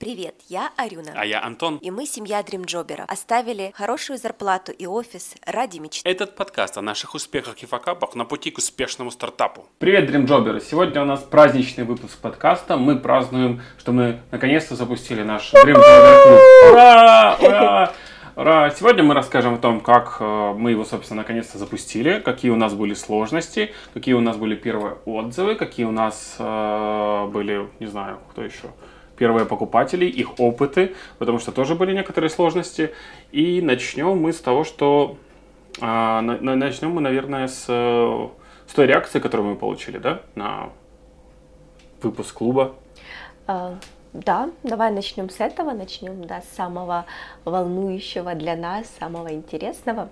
Привет, я Арюна. А я Антон. И мы семья дримджоберов. Оставили хорошую зарплату и офис ради мечты. Этот подкаст о наших успехах и факапах на пути к успешному стартапу. Привет, дримджоберы! Сегодня у нас праздничный выпуск подкаста. Мы празднуем, что мы наконец-то запустили наш дримджобер клуб. Ура! Ура! Ура! Сегодня мы расскажем о том, как э, мы его, собственно, наконец-то запустили, какие у нас были сложности, какие у нас были первые отзывы, какие у нас э, были, не знаю, кто еще, первые покупатели, их опыты, потому что тоже были некоторые сложности. И начнем мы с того, что а, на, начнем мы, наверное, с, с той реакции, которую мы получили, да, на выпуск клуба. А, да, давай начнем с этого, начнем, да, с самого волнующего для нас, самого интересного.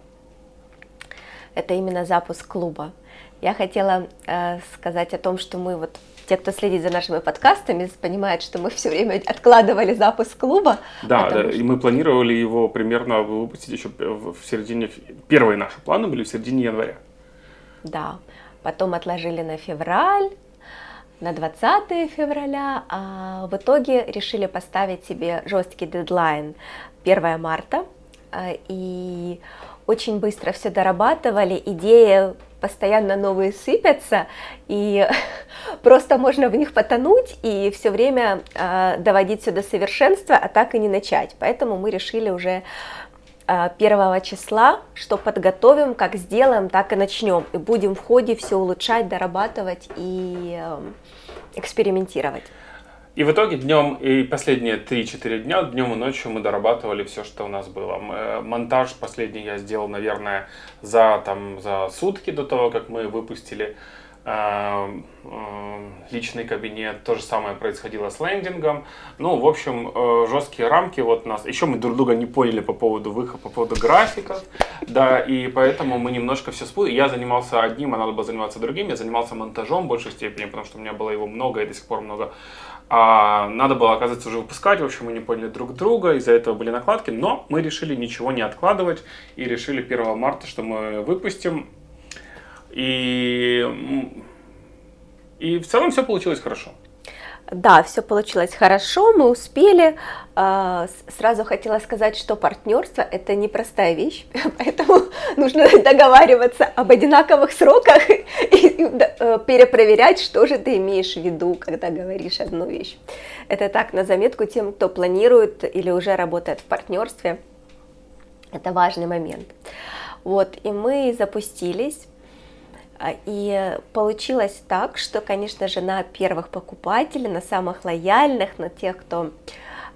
Это именно запуск клуба. Я хотела э, сказать о том, что мы вот те, кто следит за нашими подкастами, понимают, что мы все время откладывали запуск клуба. Да, да, что... и мы планировали его примерно выпустить еще в середине, первые наши планы были в середине января. Да, потом отложили на февраль, на 20 февраля, а в итоге решили поставить себе жесткий дедлайн 1 марта, а, и очень быстро все дорабатывали, идея постоянно новые сыпятся, и просто можно в них потонуть и все время э, доводить все до совершенства, а так и не начать. Поэтому мы решили уже э, первого числа, что подготовим, как сделаем, так и начнем. И будем в ходе все улучшать, дорабатывать и э, экспериментировать. И в итоге днем и последние 3-4 дня, днем и ночью мы дорабатывали все, что у нас было. Э, монтаж последний я сделал, наверное, за, там, за сутки до того, как мы выпустили э, э, личный кабинет. То же самое происходило с лендингом. Ну, в общем, жесткие рамки вот нас. Еще мы друг друга не поняли по поводу выхода, по поводу графиков. Да, и поэтому мы немножко все спутали. Я занимался одним, а надо было заниматься другим. Я занимался монтажом в большей степени, потому что у меня было его много и до сих пор много а надо было, оказывается, уже выпускать. В общем, мы не поняли друг друга, из-за этого были накладки. Но мы решили ничего не откладывать и решили 1 марта, что мы выпустим. И, и в целом все получилось хорошо. Да, все получилось хорошо, мы успели. А, сразу хотела сказать, что партнерство это непростая вещь, поэтому нужно договариваться об одинаковых сроках и э, перепроверять, что же ты имеешь в виду, когда говоришь одну вещь. Это так на заметку тем, кто планирует или уже работает в партнерстве. Это важный момент. Вот, и мы запустились и получилось так, что, конечно же, на первых покупателей, на самых лояльных, на тех, кто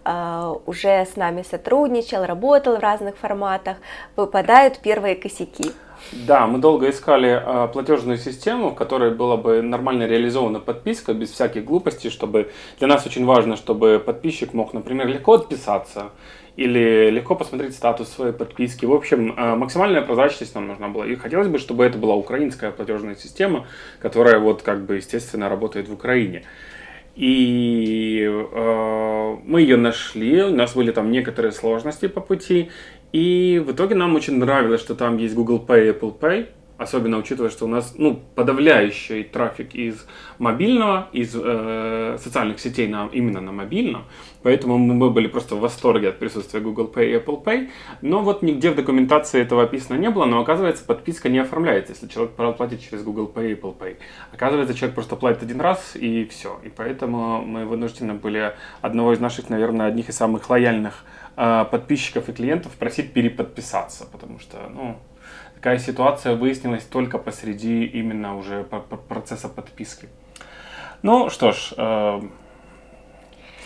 э, уже с нами сотрудничал, работал в разных форматах, выпадают первые косяки. Да, мы долго искали э, платежную систему, в которой была бы нормально реализована подписка без всяких глупостей, чтобы для нас очень важно, чтобы подписчик мог, например, легко отписаться или легко посмотреть статус своей подписки. В общем, э, максимальная прозрачность нам нужна была. И хотелось бы, чтобы это была украинская платежная система, которая вот как бы, естественно, работает в Украине. И э, мы ее нашли, у нас были там некоторые сложности по пути, и в итоге нам очень нравилось, что там есть Google Pay и Apple Pay, особенно учитывая, что у нас ну, подавляющий трафик из мобильного, из э, социальных сетей на, именно на мобильном, поэтому мы были просто в восторге от присутствия Google Pay и Apple Pay, но вот нигде в документации этого описано не было, но оказывается подписка не оформляется, если человек платит через Google Pay и Apple Pay. Оказывается, человек просто платит один раз и все, и поэтому мы вынуждены были одного из наших, наверное, одних из самых лояльных э, подписчиков и клиентов просить переподписаться, потому что, ну, Такая ситуация выяснилась только посреди именно уже процесса подписки. Ну что ж, э,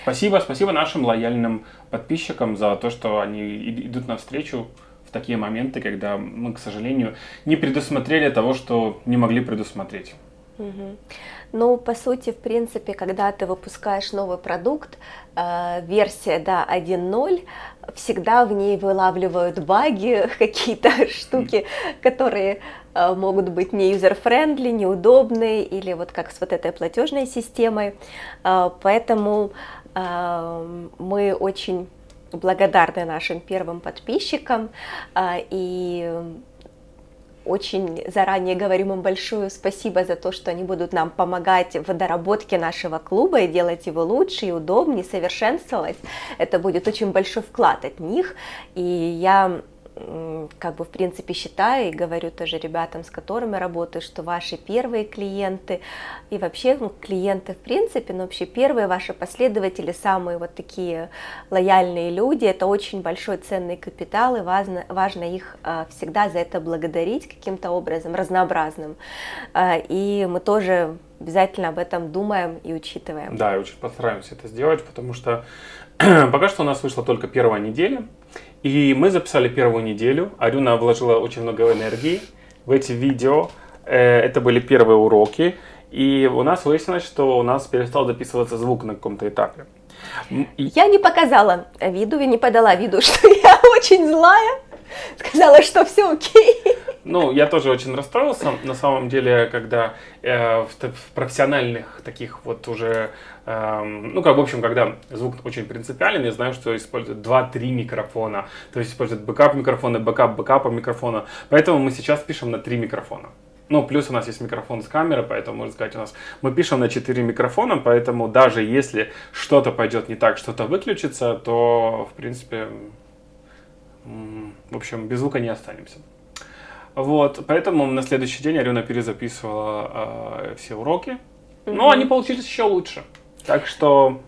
спасибо, спасибо нашим лояльным подписчикам за то, что они идут навстречу в такие моменты, когда мы, к сожалению, не предусмотрели того, что не могли предусмотреть. Угу. Ну, по сути, в принципе, когда ты выпускаешь новый продукт, э, версия да, 1.0, всегда в ней вылавливают баги, какие-то штуки, которые э, могут быть не user-friendly, неудобные, или вот как с вот этой платежной системой. Э, поэтому э, мы очень благодарны нашим первым подписчикам, и очень заранее говорим им большое спасибо за то, что они будут нам помогать в доработке нашего клуба и делать его лучше и удобнее, совершенствовать. Это будет очень большой вклад от них. И я как бы в принципе считаю и говорю тоже ребятам, с которыми работаю, что ваши первые клиенты и вообще ну, клиенты в принципе, но вообще первые ваши последователи, самые вот такие лояльные люди, это очень большой ценный капитал и важно, важно их а, всегда за это благодарить каким-то образом разнообразным. А, и мы тоже обязательно об этом думаем и учитываем. Да, и очень постараемся это сделать, потому что пока что у нас вышла только первая неделя, и мы записали первую неделю. Арюна вложила очень много энергии в эти видео. Э, это были первые уроки. И у нас выяснилось, что у нас перестал записываться звук на каком-то этапе. Я не показала виду, я не подала виду, что я очень злая. Сказала, что все окей. Ну, я тоже очень расстроился, на самом деле, когда э, в, в профессиональных таких вот уже, ну, как, в общем, когда звук очень принципиален, я знаю, что используют 2-3 микрофона, то есть используют бэкап микрофона, бэкап бэкапа микрофона, поэтому мы сейчас пишем на 3 микрофона. Ну, плюс у нас есть микрофон с камерой, поэтому, можно сказать, у нас мы пишем на 4 микрофона, поэтому даже если что-то пойдет не так, что-то выключится, то, в принципе, в общем, без звука не останемся. Вот, поэтому на следующий день Арина перезаписывала э, все уроки. Mm-hmm. Но они получились еще лучше. Так что,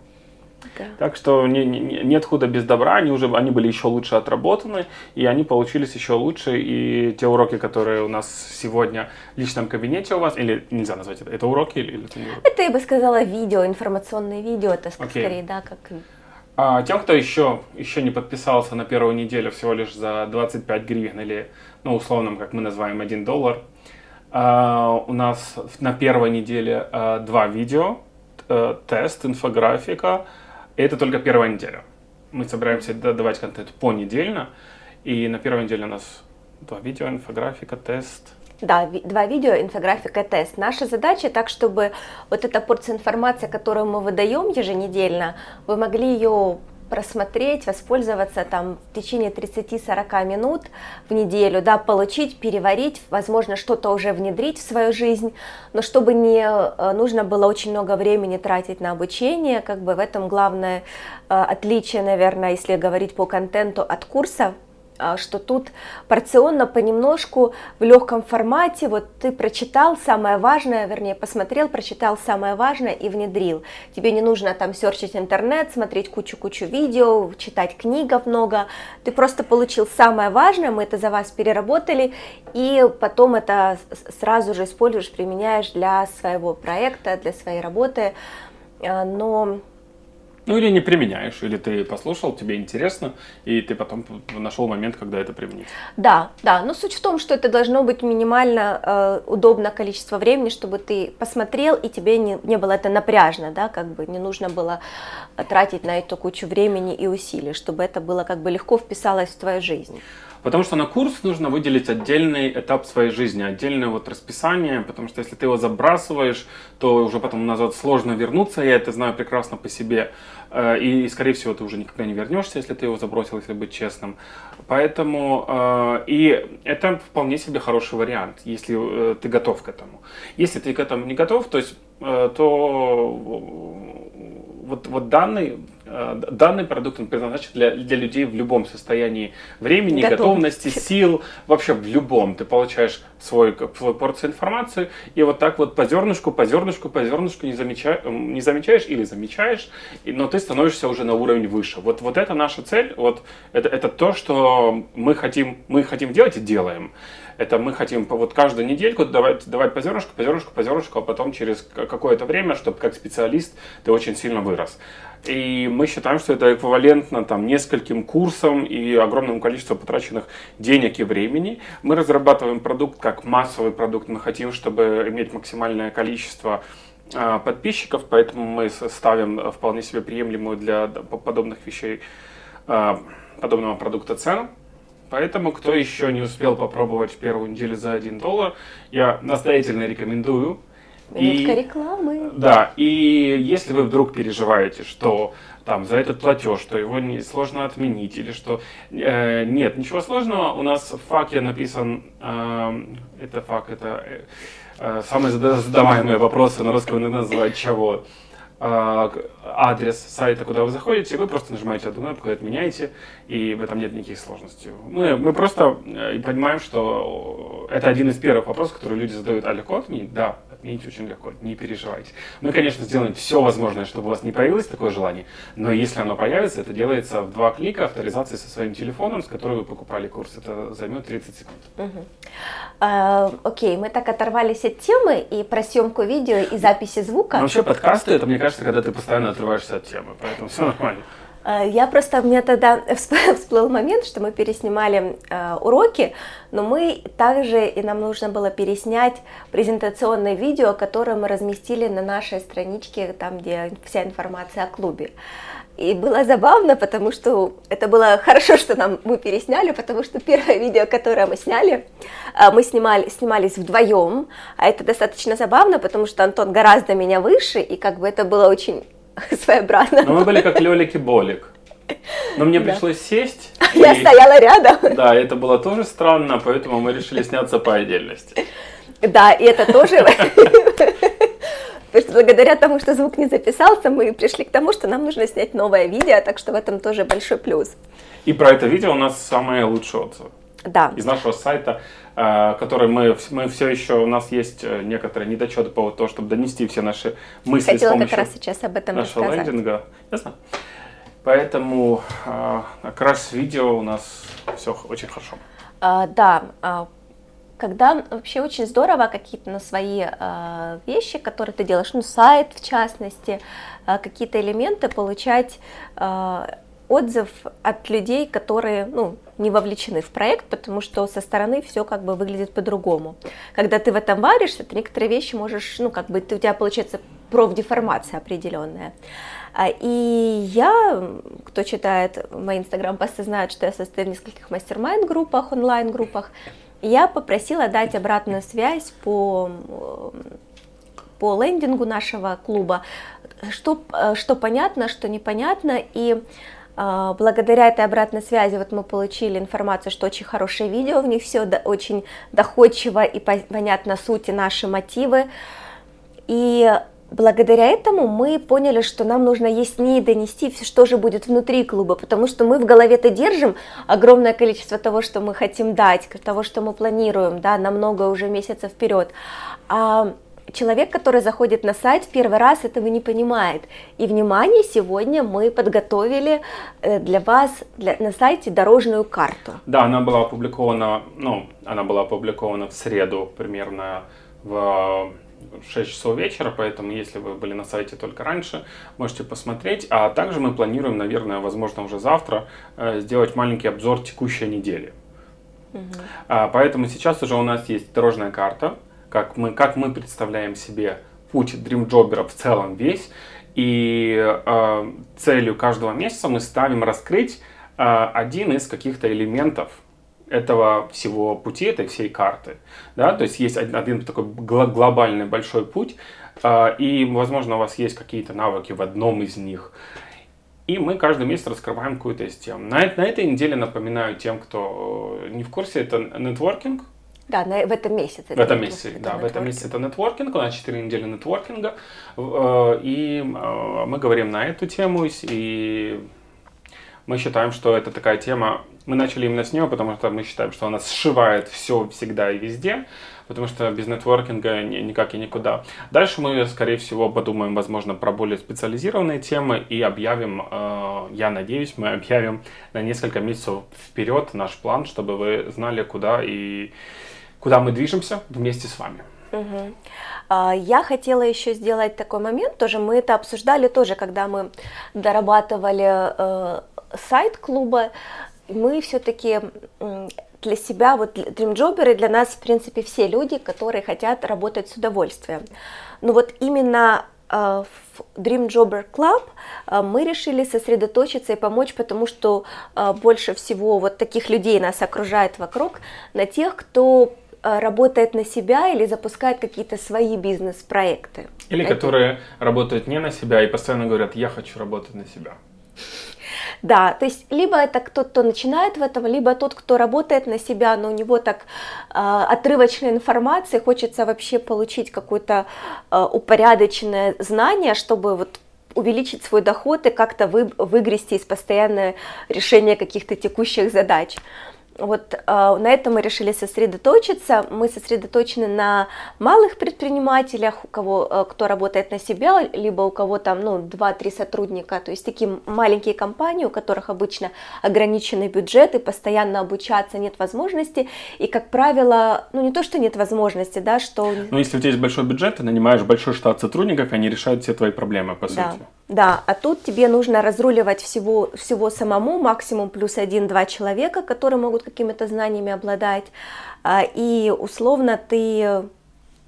да. так что не, не, нет худа без добра, они уже они были еще лучше отработаны, и они получились еще лучше. И те уроки, которые у нас сегодня в личном кабинете у вас, или нельзя назвать это, это уроки или, или это не уроки? Это я бы сказала видео, информационное видео, это okay. скорее, да, как а тем, кто еще, еще не подписался на первую неделю всего лишь за 25 гривен или, ну, условно, как мы называем, 1 доллар, а, у нас на первой неделе а, два видео, э, тест, инфографика. И это только первая неделя. Мы собираемся давать контент понедельно. И на первой неделе у нас два видео, инфографика, тест – да, два видео, инфографика, тест. Наша задача так, чтобы вот эта порция информации, которую мы выдаем еженедельно, вы могли ее просмотреть, воспользоваться там в течение 30-40 минут в неделю, да, получить, переварить, возможно, что-то уже внедрить в свою жизнь, но чтобы не э, нужно было очень много времени тратить на обучение, как бы в этом главное э, отличие, наверное, если говорить по контенту от курса, что тут порционно понемножку в легком формате, вот ты прочитал самое важное, вернее, посмотрел, прочитал самое важное и внедрил. Тебе не нужно там серчить интернет, смотреть кучу-кучу видео, читать книгов много, ты просто получил самое важное, мы это за вас переработали, и потом это сразу же используешь, применяешь для своего проекта, для своей работы, а, но ну или не применяешь, или ты послушал, тебе интересно, и ты потом нашел момент, когда это применить. Да, да, но суть в том, что это должно быть минимально э, удобно количество времени, чтобы ты посмотрел, и тебе не, не было это напряжно, да, как бы не нужно было тратить на это кучу времени и усилий, чтобы это было как бы легко вписалось в твою жизнь. Потому что на курс нужно выделить отдельный этап своей жизни, отдельное вот расписание, потому что если ты его забрасываешь, то уже потом назад сложно вернуться, я это знаю прекрасно по себе. Э, и, скорее всего, ты уже никогда не вернешься, если ты его забросил, если быть честным. Поэтому, э, и это вполне себе хороший вариант, если э, ты готов к этому. Если ты к этому не готов, то, есть, то вот, вот данный, данный продукт он предназначен для, для людей в любом состоянии времени, готовности, готовности сил, вообще в любом. Ты получаешь свой, свой порцию информации, и вот так вот по зернышку, по зернышку, по зернышку не, замечаешь, не замечаешь или замечаешь, но ты становишься уже на уровень выше. Вот, вот это наша цель, вот это, это то, что мы хотим, мы хотим делать и делаем. Это мы хотим вот каждую недельку давать, давать по зернышку, по зернышку, по зернышку, а потом через какое-то время, чтобы как специалист ты очень сильно вырос. И мы считаем, что это эквивалентно там, нескольким курсам и огромному количеству потраченных денег и времени. Мы разрабатываем продукт как массовый продукт. Мы хотим, чтобы иметь максимальное количество а, подписчиков, поэтому мы ставим вполне себе приемлемую для подобных вещей, а, подобного продукта цену. Поэтому, кто еще не успел попробовать первую неделю за 1 доллар, я настоятельно рекомендую. Минутка рекламы. Да, и если вы вдруг переживаете, что там за этот платеж, что его не, сложно отменить или что э, нет, ничего сложного. У нас в факе написан э, это фак, это э, э самые задаваемые вопросы на русском иногда называют чего. А, адрес сайта, куда вы заходите, вы просто нажимаете одну кнопку, отменяете, и в этом нет никаких сложностей. Мы, мы просто э, понимаем, что это один из первых вопросов, которые люди задают, а легко отменить? Да, отменить очень легко, не переживайте. Мы, конечно, сделаем все возможное, чтобы у вас не появилось такое желание, но если оно появится, это делается в два клика авторизации со своим телефоном, с которого вы покупали курс. Это займет 30 секунд. Угу. А, окей, мы так оторвались от темы и про съемку видео и записи звука. Но вообще подкасты, это, мне кажется, когда ты постоянно отрываешься от темы, поэтому все нормально. А, я просто, у меня тогда всплыл момент, что мы переснимали э, уроки, но мы также, и нам нужно было переснять презентационное видео, которое мы разместили на нашей страничке, там, где вся информация о клубе. И было забавно, потому что это было хорошо, что нам мы пересняли, потому что первое видео, которое мы сняли, э, мы снимали, снимались вдвоем, а это достаточно забавно, потому что Антон гораздо меня выше, и как бы это было очень своеобразно. Но мы были как Лёлик и Болик. Но мне да. пришлось сесть. Я и... стояла рядом. Да, это было тоже странно, поэтому мы решили сняться по отдельности. Да, и это тоже... Потому что благодаря тому, что звук не записался, мы пришли к тому, что нам нужно снять новое видео, так что в этом тоже большой плюс. И про это видео у нас самые лучшие отзывы. Да. Из нашего сайта, э, который мы, мы все еще, у нас есть э, некоторые недочеты по поводу того, чтобы донести все наши мысли Хотела с помощью как раз сейчас об этом нашего рассказать. лендинга. Ясно? Поэтому э, как раз видео у нас все очень хорошо. А, да, а, когда вообще очень здорово какие-то на свои э, вещи, которые ты делаешь, ну сайт в частности, э, какие-то элементы получать э, отзыв от людей, которые ну, не вовлечены в проект, потому что со стороны все как бы выглядит по-другому. Когда ты в этом варишься, ты некоторые вещи можешь, ну как бы ты, у тебя получается профдеформация определенная. А, и я, кто читает мои инстаграм-посты, знает, что я состою в нескольких мастер-майнд-группах, онлайн-группах. Я попросила дать обратную связь по, по лендингу нашего клуба, что, что понятно, что непонятно, и благодаря этой обратной связи вот мы получили информацию, что очень хорошее видео, в них все очень доходчиво и понятно суть и наши мотивы. И благодаря этому мы поняли, что нам нужно яснее донести, что же будет внутри клуба, потому что мы в голове-то держим огромное количество того, что мы хотим дать, того, что мы планируем, да, намного уже месяцев вперед. А человек, который заходит на сайт в первый раз, этого не понимает. И, внимание, сегодня мы подготовили э, для вас для, на сайте дорожную карту. Да, она была опубликована, ну, она была опубликована в среду примерно в 6 часов вечера, поэтому если вы были на сайте только раньше, можете посмотреть. А также мы планируем, наверное, возможно уже завтра, э, сделать маленький обзор текущей недели. Угу. Поэтому сейчас уже у нас есть дорожная карта, как мы, как мы представляем себе путь Jobber в целом весь. И э, целью каждого месяца мы ставим раскрыть э, один из каких-то элементов этого всего пути, этой всей карты. Да? То есть есть один такой глобальный большой путь, э, и, возможно, у вас есть какие-то навыки в одном из них. И мы каждый месяц раскрываем какую-то из тем. На, на этой неделе напоминаю тем, кто не в курсе, это нетворкинг. Да, на, в этом месяце. В этом месяце, да, нетворкинг. в этом месяце это нетворкинг, у нас 4 недели нетворкинга, э, и э, мы говорим на эту тему, и мы считаем, что это такая тема, мы начали именно с нее, потому что мы считаем, что она сшивает все всегда и везде, потому что без нетворкинга никак и никуда. Дальше мы, скорее всего, подумаем, возможно, про более специализированные темы и объявим, э, я надеюсь, мы объявим на несколько месяцев вперед наш план, чтобы вы знали, куда и куда мы движемся вместе с вами. Угу. Я хотела еще сделать такой момент, тоже мы это обсуждали тоже, когда мы дорабатывали э, сайт клуба, мы все-таки для себя, вот дримджоберы для нас, в принципе, все люди, которые хотят работать с удовольствием. Но вот именно э, в Dream Jobber Club мы решили сосредоточиться и помочь, потому что э, больше всего вот таких людей нас окружает вокруг, на тех, кто работает на себя или запускает какие-то свои бизнес-проекты. Или это... которые работают не на себя и постоянно говорят, я хочу работать на себя. Да, то есть либо это кто-то, кто начинает в этом, либо тот, кто работает на себя, но у него так э, отрывочная информация, хочется вообще получить какое-то э, упорядоченное знание, чтобы вот увеличить свой доход и как-то вы, выгрести из постоянного решения каких-то текущих задач. Вот э, на этом мы решили сосредоточиться. Мы сосредоточены на малых предпринимателях, у кого э, кто работает на себя, либо у кого там ну 2-3 сотрудника, то есть такие маленькие компании, у которых обычно ограниченный бюджет и постоянно обучаться нет возможности. И как правило, ну не то что нет возможности, да, что. Ну если у тебя есть большой бюджет, ты нанимаешь большой штат сотрудников, они решают все твои проблемы по да. сути. Да, а тут тебе нужно разруливать всего, всего самому, максимум плюс один-два человека, которые могут какими-то знаниями обладать, а, и условно ты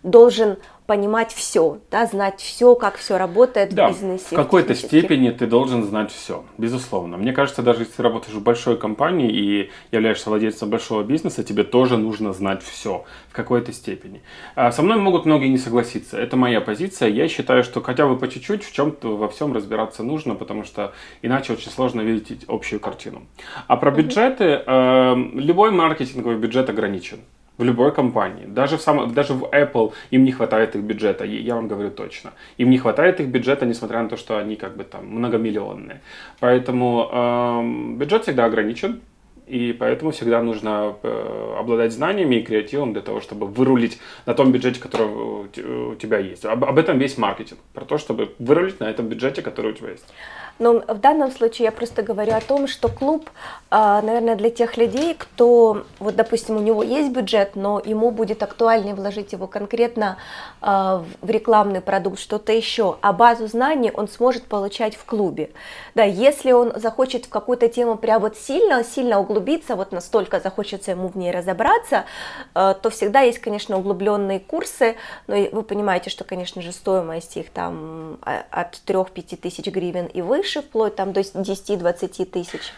должен понимать все, да, знать все, как все работает да, в бизнесе. В какой-то степени ты должен знать все, безусловно. Мне кажется, даже если ты работаешь в большой компании и являешься владельцем большого бизнеса, тебе тоже нужно знать все в какой-то степени. А со мной могут многие не согласиться. Это моя позиция. Я считаю, что хотя бы по чуть-чуть в чем-то во всем разбираться нужно, потому что иначе очень сложно видеть общую картину. А про бюджеты, э, любой маркетинговый бюджет ограничен в любой компании. Даже в, сам, даже в Apple им не хватает их бюджета, я вам говорю точно. Им не хватает их бюджета, несмотря на то, что они как бы там многомиллионные. Поэтому э, бюджет всегда ограничен, и поэтому всегда нужно э, обладать знаниями и креативом для того, чтобы вырулить на том бюджете, который у тебя есть. Об, об этом весь маркетинг. Про то, чтобы вырулить на этом бюджете, который у тебя есть. Но в данном случае я просто говорю о том, что клуб, а, наверное, для тех людей, кто, вот, допустим, у него есть бюджет, но ему будет актуальнее вложить его конкретно а, в рекламный продукт, что-то еще, а базу знаний он сможет получать в клубе. Да, если он захочет в какую-то тему прям вот сильно, сильно углубиться, вот настолько захочется ему в ней разобраться, а, то всегда есть, конечно, углубленные курсы, но вы понимаете, что, конечно же, стоимость их там от 3-5 тысяч гривен и выше, выше, вплоть там до 10-20 тысяч.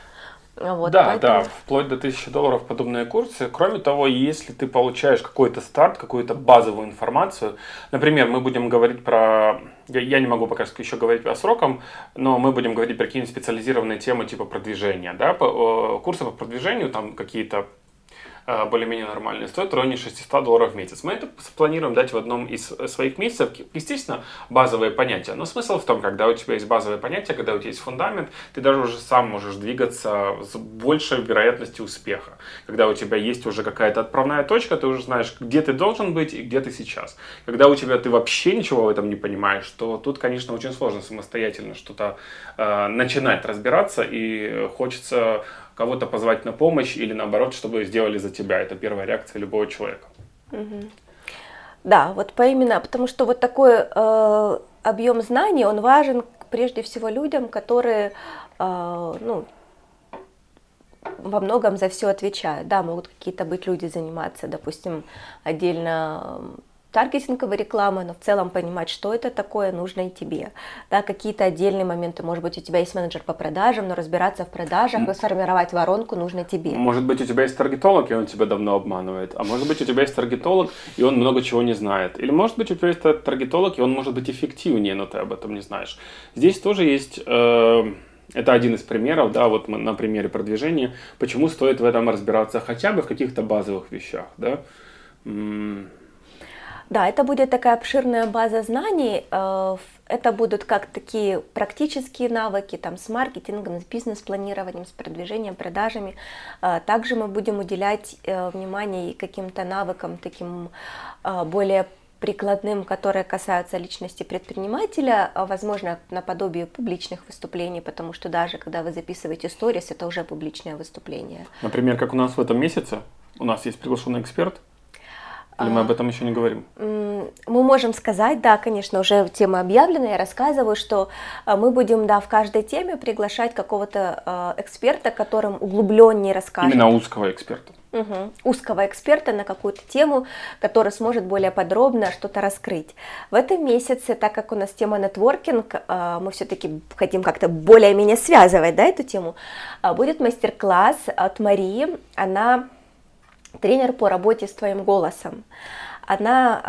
Вот, да, поэтому... да, вплоть до 1000 долларов подобные курсы. Кроме того, если ты получаешь какой-то старт, какую-то базовую информацию, например, мы будем говорить про, я, я не могу пока еще говорить о срокам, но мы будем говорить про какие-нибудь специализированные темы типа продвижения, да, по, курсы по продвижению, там какие-то Э, более-менее нормальные, стоят в районе 600 долларов в месяц. Мы это планируем дать в одном из э, своих месяцев. Естественно, базовые понятия. Но смысл в том, когда у тебя есть базовые понятия, когда у тебя есть фундамент, ты даже уже сам можешь двигаться с большей вероятностью успеха. Когда у тебя есть уже какая-то отправная точка, ты уже знаешь, где ты должен быть и где ты сейчас. Когда у тебя ты вообще ничего в этом не понимаешь, то тут, конечно, очень сложно самостоятельно что-то э, начинать разбираться и хочется кого-то позвать на помощь или наоборот, чтобы сделали за тебя. Это первая реакция любого человека. Да, вот по именно, потому что вот такой э, объем знаний, он важен прежде всего людям, которые, э, ну, во многом за все отвечают. Да, могут какие-то быть люди заниматься, допустим, отдельно таргетинговой рекламы, но в целом понимать, что это такое, нужно и тебе. Да, какие-то отдельные моменты, может быть, у тебя есть менеджер по продажам, но разбираться в продажах и сформировать воронку нужно тебе. Может быть, у тебя есть таргетолог, и он тебя давно обманывает. А может быть, у тебя есть таргетолог, и он много чего не знает. Или может быть, у тебя есть таргетолог, и он может быть эффективнее, но ты об этом не знаешь. Здесь тоже есть... Э это один из примеров, да, вот на примере продвижения, почему стоит в этом разбираться хотя бы в каких-то базовых вещах, да. Да, это будет такая обширная база знаний. Э, это будут как такие практические навыки там, с маркетингом, с бизнес-планированием, с продвижением, продажами. Э, также мы будем уделять э, внимание и каким-то навыкам таким более прикладным, которые касаются личности предпринимателя, возможно, наподобие публичных выступлений, потому что даже когда вы записываете сторис, это уже публичное выступление. Например, как у нас в этом месяце, у нас есть приглашенный эксперт, или мы об этом еще не говорим? Мы можем сказать, да, конечно, уже тема объявлена, я рассказываю, что а, мы будем, да, в каждой теме приглашать какого-то а, эксперта, которым углубленнее расскажет. Именно узкого эксперта. Угу. узкого эксперта на какую-то тему, который сможет более подробно что-то раскрыть. В этом месяце, так как у нас тема нетворкинг, а, мы все-таки хотим как-то более-менее связывать да, эту тему, будет мастер-класс от Марии. Она тренер по работе с твоим голосом. Она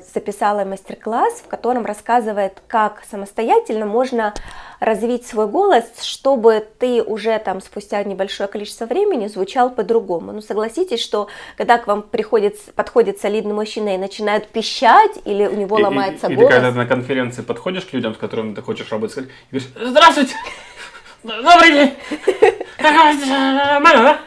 э, записала мастер-класс, в котором рассказывает, как самостоятельно можно развить свой голос, чтобы ты уже там спустя небольшое количество времени звучал по-другому. Ну согласитесь, что когда к вам приходит, подходит солидный мужчина и начинает пищать, или у него И- ломается и, голос. Или когда ты на конференции подходишь к людям, с которыми ты хочешь работать, и говоришь, здравствуйте, добрый день, нормально, да?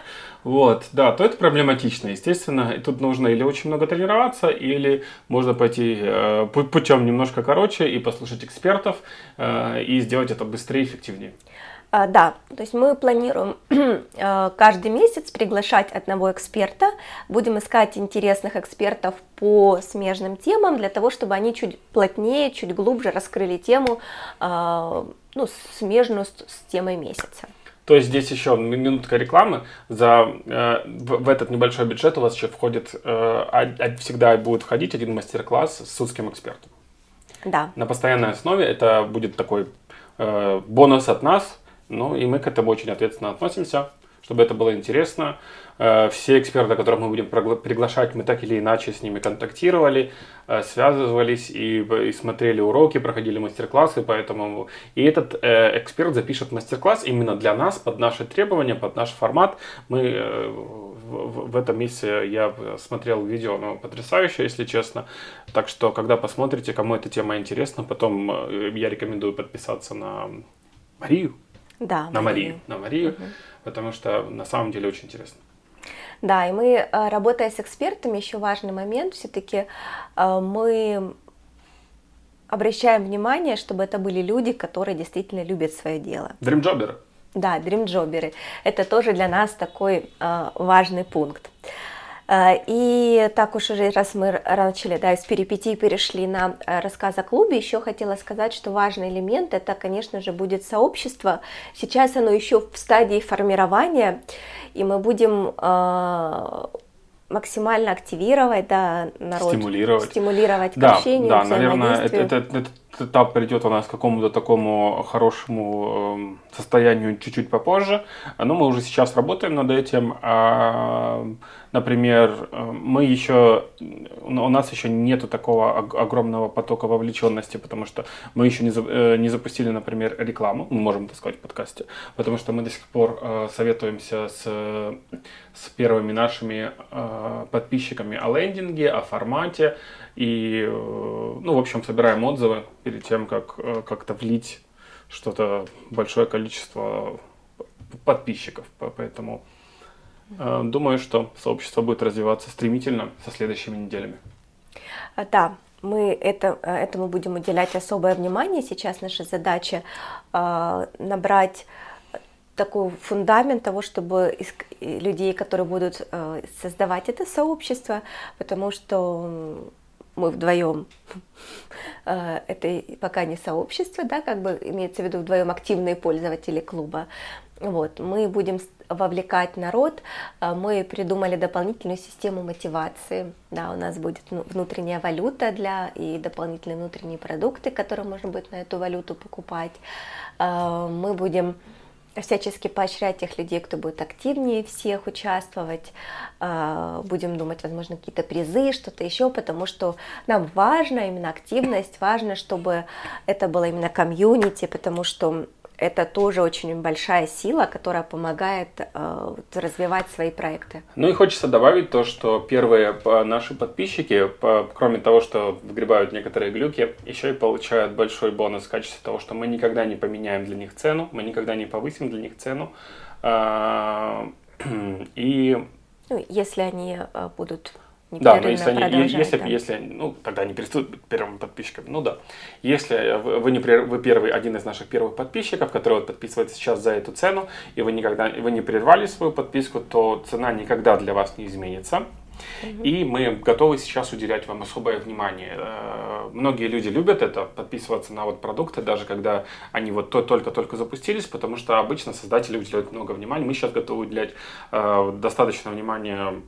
Вот, да, то это проблематично, естественно. И тут нужно или очень много тренироваться, или можно пойти э, пу- путем немножко короче и послушать экспертов э, и сделать это быстрее и эффективнее. А, Да, то есть мы планируем э, каждый месяц приглашать одного эксперта, будем искать интересных экспертов по смежным темам для того, чтобы они чуть плотнее, чуть глубже раскрыли тему, э, ну, смежную с, с темой месяца. То есть здесь еще ми- минутка рекламы. За, э, в, в этот небольшой бюджет у вас еще входит, э, всегда будет входить один мастер-класс с узким экспертом. Да, На постоянной основе это будет такой э, бонус от нас, ну и мы к этому очень ответственно относимся, чтобы это было интересно. Э, все эксперты, которых мы будем приглашать, мы так или иначе с ними контактировали, э, связывались и, и смотрели уроки, проходили мастер-классы, поэтому и этот э, эксперт запишет мастер-класс именно для нас, под наши требования, под наш формат. Мы э, в, в- этом месяце я смотрел видео, оно потрясающее, если честно. Так что, когда посмотрите, кому эта тема интересна, потом я рекомендую подписаться на Марию, да. на Мария. Марию, на Марию, потому что на самом деле очень интересно. Да, и мы, э, работая с экспертами, еще важный момент, все-таки мы обращаем внимание, чтобы это были люди, которые действительно любят свое дело. Дримджоберы. Да, дримджоберы. Это тоже для нас такой э, важный пункт. Э, И так уж уже, раз мы начали, да, из перипетий перешли на э, рассказ о клубе, еще хотела сказать, что важный элемент это, конечно же, будет сообщество. Сейчас оно еще в стадии формирования, и мы будем э, максимально активировать, да, народ, Стимулировать. стимулировать к Да, общению, да, наверное, это, это- этот этап придет у нас к какому-то такому хорошему эм, состоянию чуть-чуть попозже. Но мы уже сейчас работаем над этим. А, Например, э, мы еще, у нас еще нету такого ог- огромного потока вовлеченности, потому что мы еще не, э, не запустили, например, рекламу, мы можем это сказать в подкасте, потому что мы до сих пор э, советуемся с, с первыми нашими э, подписчиками о лендинге, о формате, и, э, ну, в общем, собираем отзывы перед тем, как э, как-то влить что-то большое количество подписчиков, По- поэтому э, думаю, что сообщество будет развиваться стремительно со следующими неделями. А, Да, мы это, этому будем уделять особое внимание. Сейчас наша задача набрать такой фундамент того, чтобы иск- людей, которые будут создавать это сообщество, потому что мы вдвоем э, это пока не сообщество, да, как бы имеется в виду вдвоем активные пользователи клуба. Вот, мы будем вовлекать народ, а, мы придумали дополнительную систему мотивации, да, у нас будет ну, внутренняя валюта для и дополнительные внутренние продукты, которые можно будет на эту валюту покупать. А, Мы будем всячески поощрять тех людей, кто будет активнее всех участвовать. А, Будем думать, возможно, какие-то призы, что-то еще, потому что нам важна именно активность, важно, чтобы это было именно комьюнити, потому что это тоже очень большая сила, которая помогает э, развивать свои проекты. Ну и хочется добавить то, что первые э, наши подписчики, по- кроме того, что вгребают некоторые глюки, еще и получают большой бонус в качестве того, что мы никогда не поменяем для них цену, мы никогда не повысим для них цену. А, И Ну, если они э, будут Да, но если, они, если, да. если, ну, тогда они перестают быть первыми подписчиками. Ну да. Если вы, не вы первый, один из наших первых подписчиков, который вот подписывается сейчас за эту цену, и вы никогда вы не прервали свою подписку, то цена никогда для вас не изменится. И мы готовы сейчас уделять вам особое внимание. Э, Многие люди любят это, подписываться на вот продукты, даже когда они вот то- только-только запустились, потому что обычно создатели уделяют много внимания. Мы сейчас готовы уделять э, достаточно внимания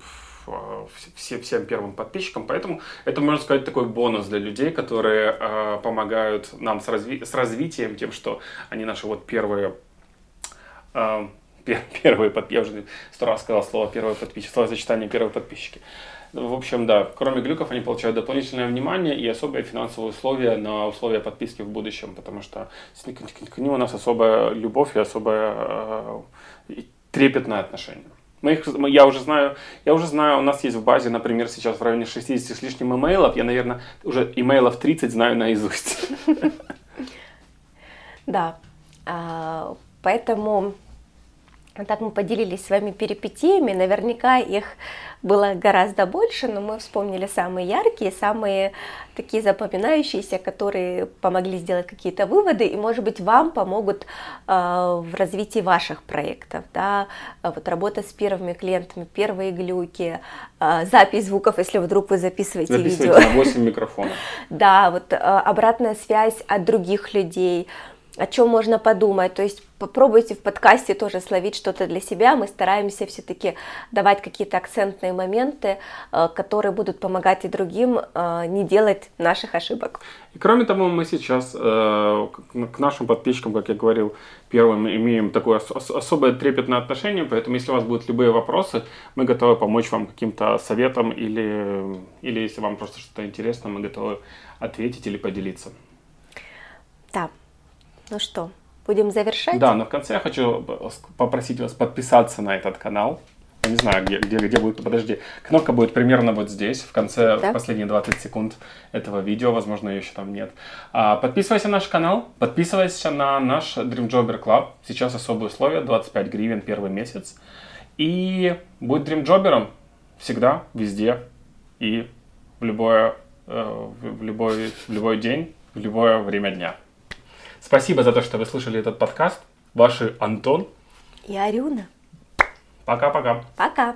все- всем первым подписчикам, поэтому это, можно сказать, такой бонус для людей, которые э, помогают нам с, разви- с развитием, тем, что они наши вот первые э, первые подписчики. Я уже сто раз сказал слово первые подписчики, словосочетание первые подписчики. В общем, да, кроме глюков они получают дополнительное внимание и особые финансовые условия на условия подписки в будущем, потому что к ним у нас особая любовь и особое э, трепетное отношение. Мы их, я уже знаю, я уже знаю, у нас есть в базе, например, сейчас в районе 60 с лишним имейлов, я, наверное, уже имейлов 30 знаю наизусть. Да, а, поэтому так мы поделились с вами перипетиями, наверняка их было гораздо больше, но мы вспомнили самые яркие, самые такие запоминающиеся, которые помогли сделать какие-то выводы и, может быть, вам помогут э, в развитии ваших проектов. Да? А вот работа с первыми клиентами, первые глюки, э, запись звуков, если вдруг вы записываете, записываете видео. на 8 микрофонов. Да, вот э, обратная связь от других людей – о чем можно подумать. То есть попробуйте в подкасте тоже словить что-то для себя. Мы стараемся все-таки давать какие-то акцентные моменты, э, которые будут помогать и другим э, не делать наших ошибок. И кроме того, мы сейчас э, к нашим подписчикам, как я говорил, первым имеем такое особое трепетное отношение, поэтому если у вас будут любые вопросы, мы готовы помочь вам каким-то советом или, или если вам просто что-то интересно, мы готовы ответить или поделиться. Да, ну что, будем завершать? Да, но в конце я хочу попросить вас подписаться на этот канал. Я не знаю, где, где, где будет, подожди. Кнопка будет примерно вот здесь, в конце, да? в последние 20 секунд этого видео, возможно, ее еще там нет. А, подписывайся на наш канал, подписывайся на наш Dream Jobber Club. Сейчас особые условия, 25 гривен первый месяц. И будь Dream Jobberом всегда, везде и в, любое, э, в, любой, в любой день, в любое время дня. Спасибо за то, что вы слышали этот подкаст. Ваши Антон и Арюна. Пока-пока. Пока. -пока. Пока.